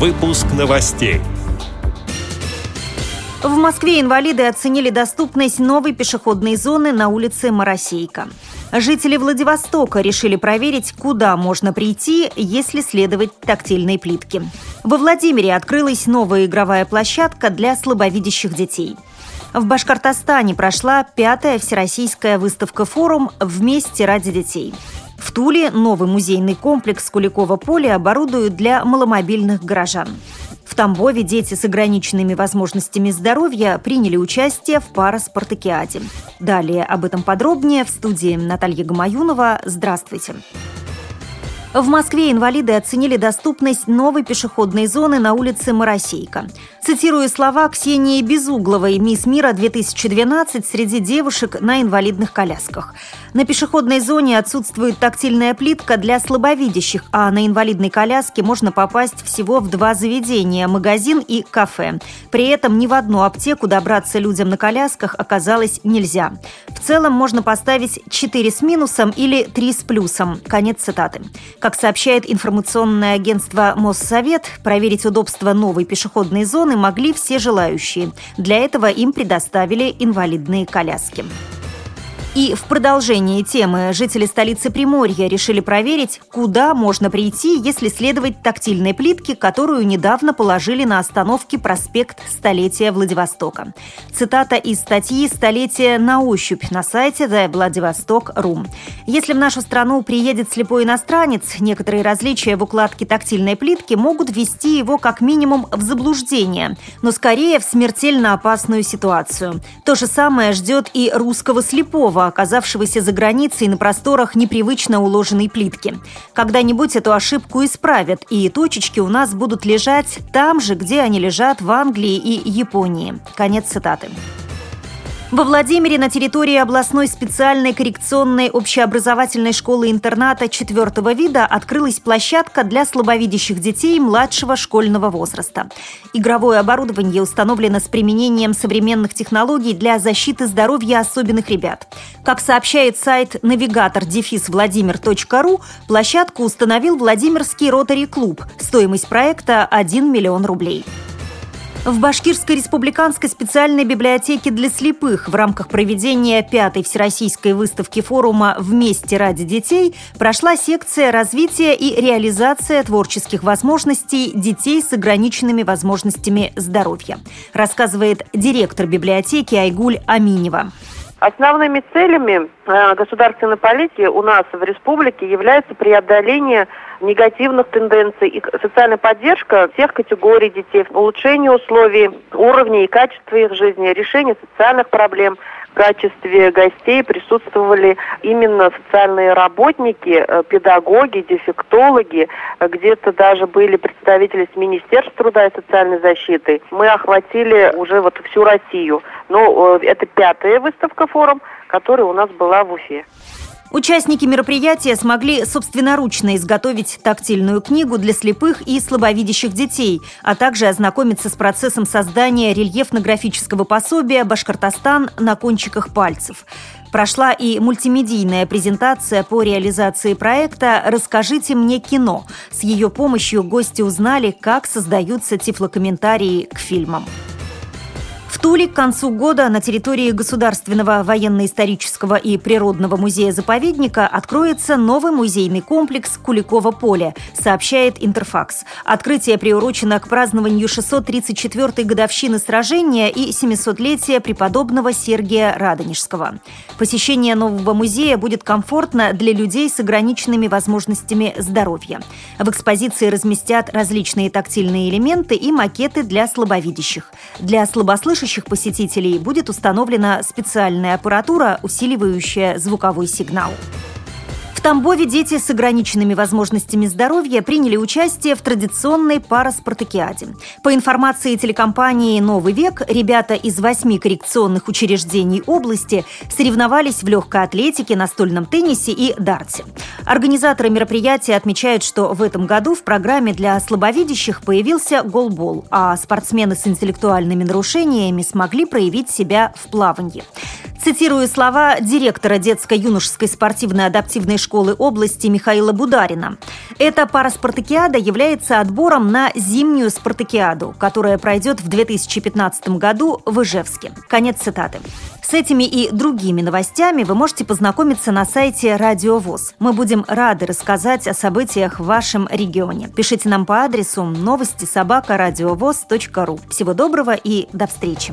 Выпуск новостей. В Москве инвалиды оценили доступность новой пешеходной зоны на улице Моросейка. Жители Владивостока решили проверить, куда можно прийти, если следовать тактильной плитке. Во Владимире открылась новая игровая площадка для слабовидящих детей. В Башкортостане прошла пятая всероссийская выставка-форум «Вместе ради детей». Туле новый музейный комплекс Куликова поля оборудуют для маломобильных горожан. В Тамбове дети с ограниченными возможностями здоровья приняли участие в параспартакиаде. Далее об этом подробнее в студии Наталья Гамаюнова. Здравствуйте. В Москве инвалиды оценили доступность новой пешеходной зоны на улице Моросейка. Цитирую слова Ксении Безугловой, «Мисс Мира-2012» среди девушек на инвалидных колясках. На пешеходной зоне отсутствует тактильная плитка для слабовидящих, а на инвалидной коляске можно попасть всего в два заведения – магазин и кафе. При этом ни в одну аптеку добраться людям на колясках оказалось нельзя. В целом можно поставить 4 с минусом или 3 с плюсом. Конец цитаты. Как сообщает информационное агентство Моссовет, проверить удобство новой пешеходной зоны могли все желающие. Для этого им предоставили инвалидные коляски. И в продолжении темы жители столицы Приморья решили проверить, куда можно прийти, если следовать тактильной плитке, которую недавно положили на остановке проспект Столетия Владивостока. Цитата из статьи «Столетие на ощупь» на сайте The Vladivostok.ru. Если в нашу страну приедет слепой иностранец, некоторые различия в укладке тактильной плитки могут ввести его как минимум в заблуждение, но скорее в смертельно опасную ситуацию. То же самое ждет и русского слепого, оказавшегося за границей на просторах непривычно уложенной плитки. Когда-нибудь эту ошибку исправят, и точечки у нас будут лежать там же, где они лежат в Англии и Японии. Конец цитаты. Во Владимире на территории областной специальной коррекционной общеобразовательной школы-интерната четвертого вида открылась площадка для слабовидящих детей младшего школьного возраста. Игровое оборудование установлено с применением современных технологий для защиты здоровья особенных ребят. Как сообщает сайт навигатор владимир.ру, площадку установил Владимирский ротари-клуб. Стоимость проекта – 1 миллион рублей. В Башкирской республиканской специальной библиотеке для слепых в рамках проведения пятой всероссийской выставки форума «Вместе ради детей» прошла секция развития и реализация творческих возможностей детей с ограниченными возможностями здоровья, рассказывает директор библиотеки Айгуль Аминева. Основными целями э, государственной политики у нас в республике является преодоление негативных тенденций и социальная поддержка всех категорий детей, улучшение условий, уровня и качества их жизни, решение социальных проблем. В качестве гостей присутствовали именно социальные работники, э, педагоги, дефектологи, где-то даже были представители с Министерства труда и социальной защиты. Мы охватили уже вот всю Россию. Но э, это пятая выставка форум, которая у нас была в Уфе. Участники мероприятия смогли собственноручно изготовить тактильную книгу для слепых и слабовидящих детей, а также ознакомиться с процессом создания рельефно-графического пособия «Башкортостан на кончиках пальцев». Прошла и мультимедийная презентация по реализации проекта «Расскажите мне кино». С ее помощью гости узнали, как создаются тифлокомментарии к фильмам. Туле к концу года на территории Государственного военно-исторического и природного музея-заповедника откроется новый музейный комплекс Куликово поле, сообщает Интерфакс. Открытие приурочено к празднованию 634-й годовщины сражения и 700-летия преподобного Сергия Радонежского. Посещение нового музея будет комфортно для людей с ограниченными возможностями здоровья. В экспозиции разместят различные тактильные элементы и макеты для слабовидящих. Для слабослышащих следующих посетителей будет установлена специальная аппаратура, усиливающая звуковой сигнал. Тамбове дети с ограниченными возможностями здоровья приняли участие в традиционной параспартакиаде. По информации телекомпании «Новый век», ребята из восьми коррекционных учреждений области соревновались в легкой атлетике, настольном теннисе и дарте. Организаторы мероприятия отмечают, что в этом году в программе для слабовидящих появился голбол, а спортсмены с интеллектуальными нарушениями смогли проявить себя в плавании. Цитирую слова директора детско-юношеской спортивной адаптивной школы области Михаила Бударина. Эта параспартакиада является отбором на зимнюю спартакиаду, которая пройдет в 2015 году в Ижевске. Конец цитаты. С этими и другими новостями вы можете познакомиться на сайте Радио ВОЗ. Мы будем рады рассказать о событиях в вашем регионе. Пишите нам по адресу новости собака ру. Всего доброго и до встречи.